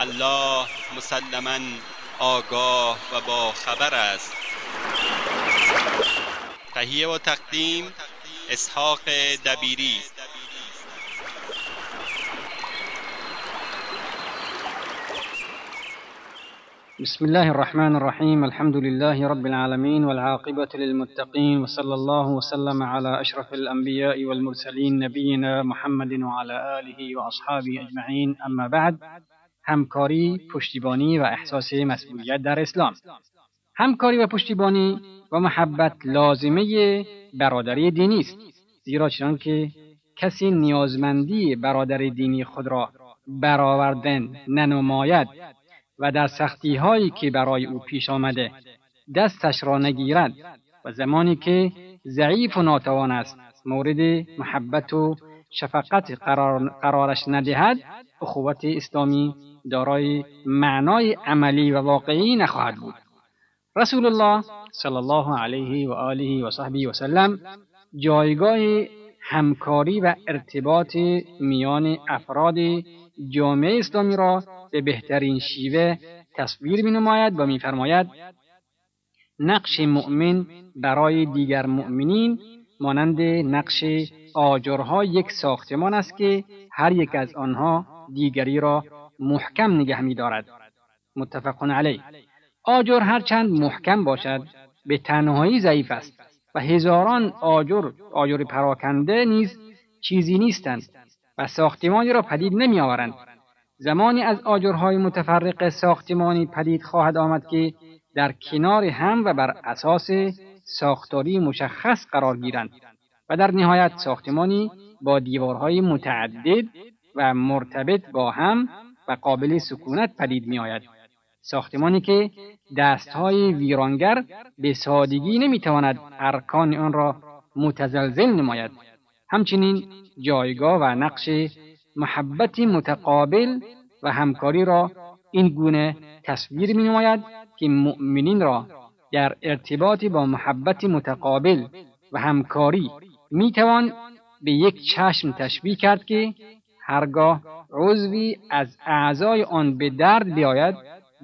الله مسلما آگاه و با خبر است. تهیه و تقدیم اسحاق دبیری. بسم الله الرحمن الرحيم. الحمد لله رب العالمين والعاقبة للمتقين وصلى الله وسلم على أشرف الأنبياء والمرسلين نبينا محمد وعلى آله وأصحابه أجمعين. أما بعد همکاری پشتیبانی و احساس مسئولیت در اسلام. همکاری و پشتیبانی و محبت لازمه برادری دینی است. زیرا چنانکه کسی نیازمندی برادر دینی خود را برآوردن ننماید و در سختی هایی که برای او پیش آمده دستش را نگیرد و زمانی که ضعیف و ناتوان است مورد محبت و شفقت قرار قرارش ندهد اخوت اسلامی دارای معنای عملی و واقعی نخواهد بود. رسول الله صلی الله علیه و آله و صحبه و سلم جایگاه همکاری و ارتباط میان افراد جامعه اسلامی را به بهترین شیوه تصویر می نماید و میفرماید نقش مؤمن برای دیگر مؤمنین مانند نقش آجرها یک ساختمان است که هر یک از آنها دیگری را محکم نگه می دارد. متفق علیه. آجر هرچند محکم باشد به تنهایی ضعیف است و هزاران آجر آجر پراکنده نیز چیزی نیستند و ساختمانی را پدید نمی آورند زمانی از آجرهای متفرق ساختمانی پدید خواهد آمد که در کنار هم و بر اساس ساختاری مشخص قرار گیرند. و در نهایت ساختمانی با دیوارهای متعدد و مرتبط با هم و قابل سکونت پدید می آید. ساختمانی که دستهای ویرانگر به سادگی نمی‌تواند ارکان آن را متزلزل نماید همچنین جایگاه و نقش محبت متقابل و همکاری را این گونه تصویر می نماید که مؤمنین را در ارتباط با محبت متقابل و همکاری می توان به یک چشم تشبیه کرد که هرگاه عضوی از اعضای آن به درد بیاید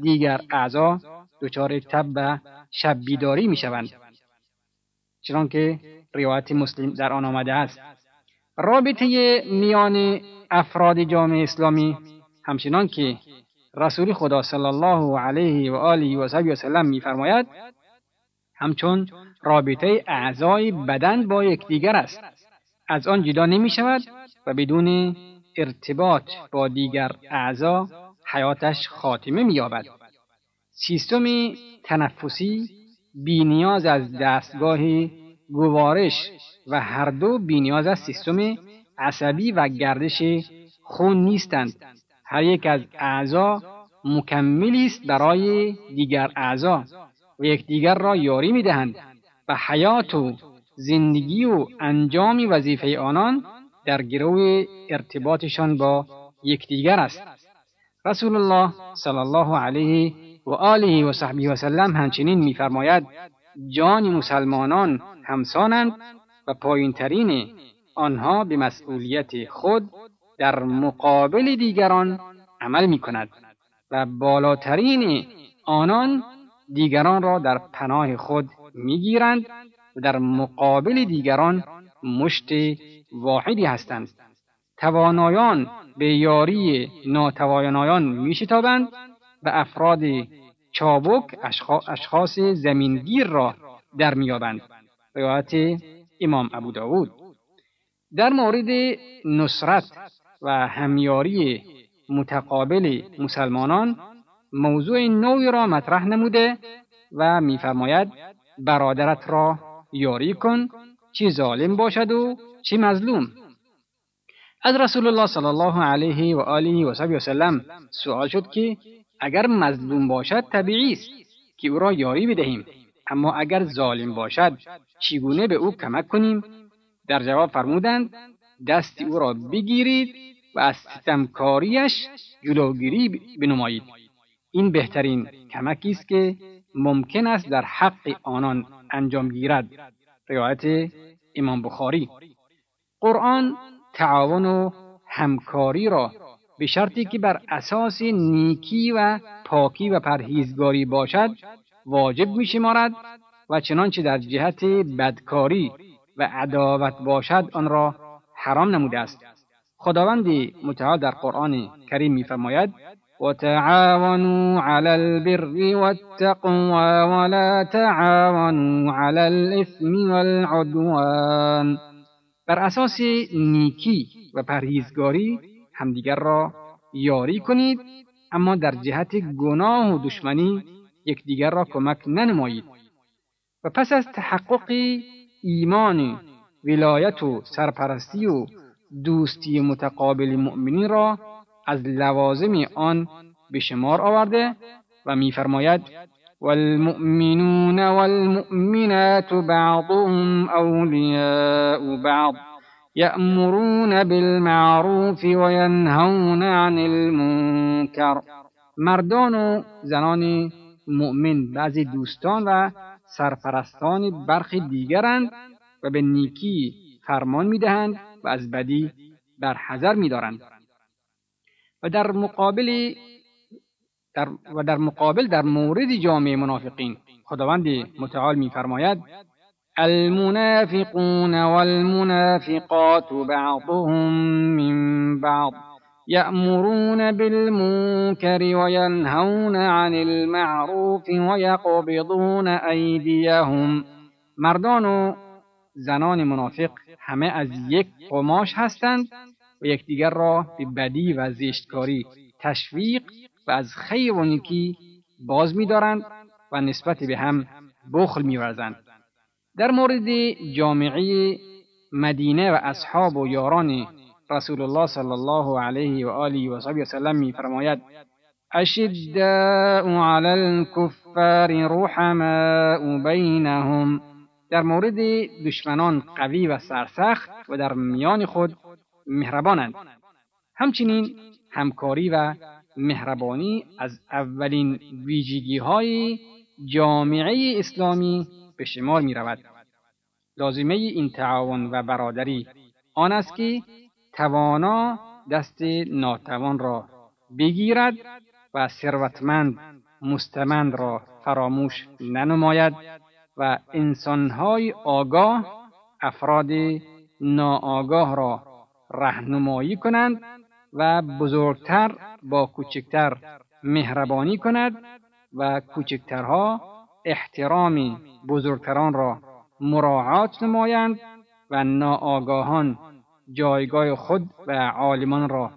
دیگر اعضا دچار تب و شب بیداری می شوند چنانکه روایت مسلم در آن آمده است. رابطه میان افراد جامعه اسلامی همچنان که رسول خدا صلی الله علیه و آله و صحبی و سلم همچون رابطه اعضای بدن با یکدیگر است. از آن جدا نمی شود و بدون ارتباط با دیگر اعضا حیاتش خاتمه مییابد. سیستم تنفسی بینیاز از دستگاه گوارش و هر دو بینیاز از سیستم عصبی و گردش خون نیستند. هر یک از اعضا مکملی است برای دیگر اعضا. و یکدیگر را یاری می‌دهند و حیات و زندگی و انجام وظیفه آنان در گرو ارتباطشان با یکدیگر است. رسول الله صلی الله علیه و آله و صحبه و سلم همچنین میفرماید جان مسلمانان همسانند و پایینترین آنها به مسئولیت خود در مقابل دیگران عمل می کند و بالاترین آنان دیگران را در پناه خود می‌گیرند و در مقابل دیگران مشت واحدی هستند. توانایان به یاری ناتوانایان میشتابند و افراد چابک اشخاص زمینگیر را در میابند روایت امام ابو داود. در مورد نصرت و همیاری متقابل مسلمانان موضوع نوعی را مطرح نموده و میفرماید برادرت را یاری کن چی ظالم باشد و چی مظلوم. از رسول الله صلی الله علیه و آله و وسلم سوال شد که اگر مظلوم باشد طبیعی است که او را یاری بدهیم اما اگر ظالم باشد چگونه به او کمک کنیم؟ در جواب فرمودند دست او را بگیرید و از ستمکاریش جلوگیری بنمایید. این بهترین کمکی است که ممکن است در حق آنان انجام گیرد. روایت امام بخاری. قرآن تعاون و همکاری را به شرطی که بر اساس نیکی و پاکی و پرهیزگاری باشد واجب می شمارد و چنانچه در جهت بدکاری و عداوت باشد آن را حرام نموده است. خداوند متعال در قرآن کریم میفرماید وتعاونوا على البر والتقوى ولا تعاونوا على الإثم والعدوان. بر اساس نیکی و پرهیزگاری همدیگر را یاری کنید اما در جهت گناه و دشمنی یکدیگر را کمک ننمایید. و پس از تحقق ایمان ولایت و سرپرستی و دوستی متقابل مؤمنین را از لوازم آن به شمار آورده و میفرماید والمؤمنون والمؤمنات بعضهم اولیاء بعض یأمرون بالمعروف وینهون عن المنکر. مردان و زنان مؤمن بعضی دوستان و سرپرستان برخی دیگرند و به نیکی فرمان می‌دهند و از بدی در حذر میدارند. و در مقابل در و در مقابل در مورد جامعه منافقین. خداوند متعال میفرماید المنافقون والمنافقات بعضهم من بعض يأمرون بالمنكر وينهون عن المعروف ويقبضون أيديهم مردان و زنان منافق همه از یک قماش هستند. و یکدیگر را به بدی و زشتکاری تشویق و از خیر و نیکی باز می‌دارند و نسبت به هم بخل می‌ورزند. در مورد جامعه مدینه و اصحاب و یاران رسول الله صلی الله علیه و آله و صحبه وسلم میفرماید اشداء علی الكفار رحماء بینهم. در مورد دشمنان قوی و سرسخت و در میان خود مهربانند همچنین همکاری و مهربانی از اولین ویژگی های جامعه اسلامی به شمار می رود. لازمه این تعاون و برادری آن است که توانا دست ناتوان را بگیرد و ثروتمند مستمند را فراموش ننماید و انسانهای آگاه افراد ناآگاه را رهنمایی کنند و بزرگتر با کوچکتر مهربانی کند و کوچکترها احترام بزرگتران را مراعات نمایند و ناآگاهان جایگاه خود و عالمان را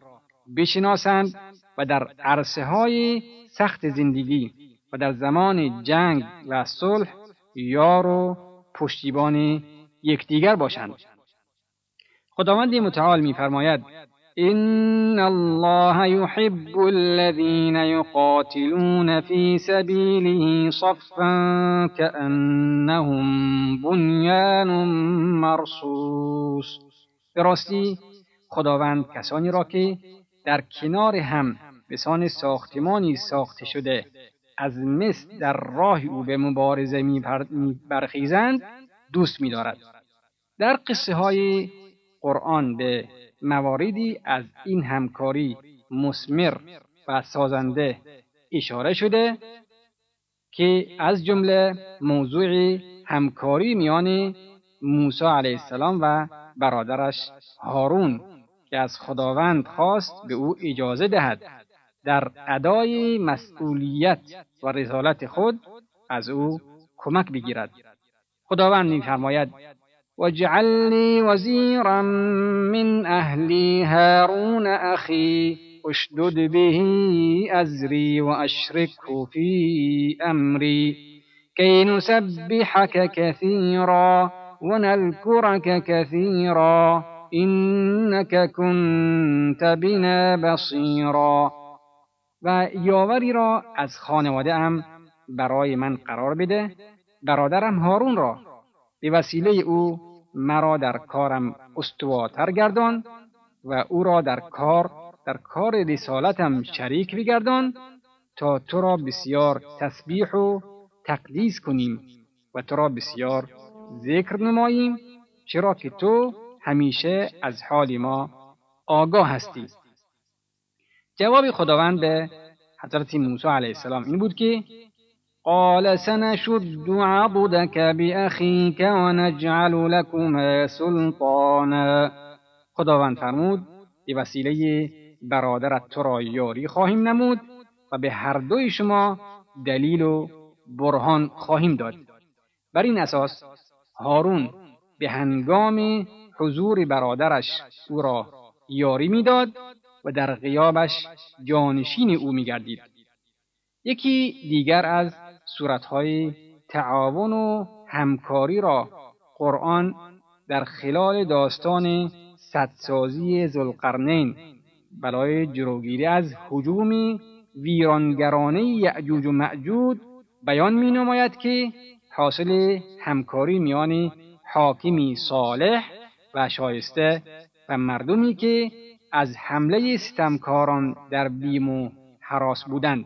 بشناسند و در عرصه های سخت زندگی و در زمان جنگ و صلح یار و پشتیبان یکدیگر باشند. خداوند متعال میفرماید ان الله يحب الذين يقاتلون في سبيله صفا كأنهم بنيان مرصوص به راستی خداوند کسانی را که در کنار هم بسان ساختمانی ساخته شده از مصر در راه او به مبارزه می برخیزند دوست می دارد. در قصه های قرآن به مواردی از این همکاری مسمر و سازنده اشاره شده که از جمله موضوع همکاری میان موسی علیه السلام و برادرش هارون که از خداوند خواست به او اجازه دهد در ادای مسئولیت و رسالت خود از او کمک بگیرد. خداوند میفرماید واجعل لي وزيرا من أهلي هارون أخي اشدد به أزري وأشركه في أمري. كي نسبحك كثيرا ونذكرك كثيرا إنك كنت بنا بصيرا. و یاوری را از خانواده ام برای من قرار بده برادرم هارون را به وسیله او مرا در کارم استواتر گردان و او را در کار در کار رسالتم شریک بگردان تا تو را بسیار تسبیح و تقدیس کنیم و تو را بسیار ذکر نماییم چرا که تو همیشه از حال ما آگاه هستی. جواب خداوند به حضرت موسی علیه السلام این بود که قال سنشد عضدك بأخيك ونجعل لكما سلطانا. خداوند فرمود به وسیله برادرت تو را یاری خواهیم نمود و به هر دوی شما دلیل و برهان خواهیم داد. بر این اساس هارون به هنگام حضور برادرش او را یاری می‌داد و در غیابش جانشین او میگردید. یکی دیگر از صورتهای تعاون و همکاری را قرآن در خلال داستان صدسازی زلقرنین برای جلوگیری از حجوم ویرانگرانه یعجوج و معجود بیان می نماید که حاصل همکاری میان حاکمی صالح و شایسته و مردمی که از حمله ستمکاران در بیم و حراس بودند.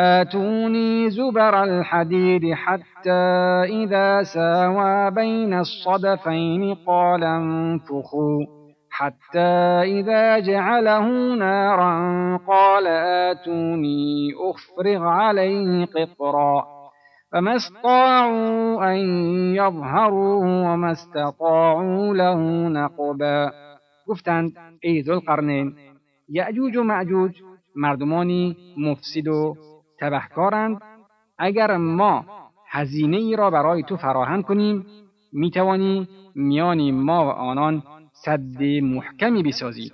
آتوني زبر الحديد حتى إذا ساوى بين الصدفين قال انفخوا حتى إذا جعله نارا قال آتوني أفرغ عليه قطرا فما استطاعوا أن يظهروه وما استطاعوا له نقبا گفتند ای ذوالقرنین یعجوج و معجوج مردمانی مفسد تبهکارند اگر ما هزینه ای را برای تو فراهم کنیم می توانی میان ما و آنان صد محکمی بسازی.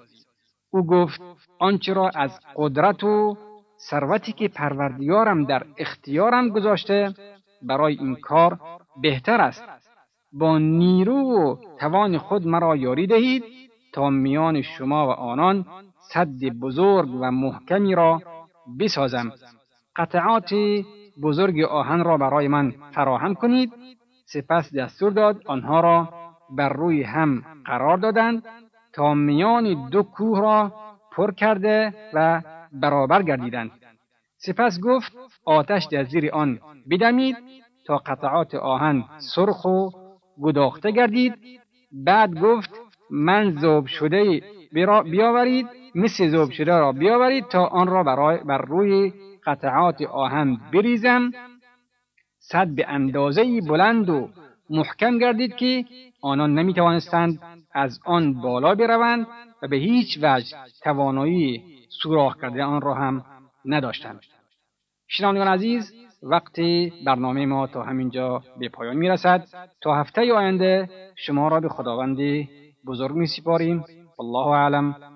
او گفت آنچه را از قدرت و ثروتی که پروردگارم در اختیارم گذاشته برای این کار بهتر است. با نیرو و توان خود مرا یاری دهید تا میان شما و آنان صد بزرگ و محکمی را بسازم. قطعات بزرگ آهن را برای من فراهم کنید. سپس دستور داد آنها را بر روی هم قرار دادند تا میان دو کوه را پر کرده و برابر گردیدند. سپس گفت آتش در زیر آن بدمید تا قطعات آهن سرخ و گداخته گردید. بعد گفت من زوب شده بیاورید مثل زوب شده را بیاورید تا آن را برای بر روی قطعات آهن بریزم صد به اندازه بلند و محکم گردید که آنان نمی توانستند از آن بالا بروند و به هیچ وجه توانایی سوراخ کرده آن را هم نداشتند. شنوندگان عزیز وقت برنامه ما تا همینجا به پایان می رسد تا هفته آینده شما را به خداوند بزرگ می سپاریم. والله اعلم.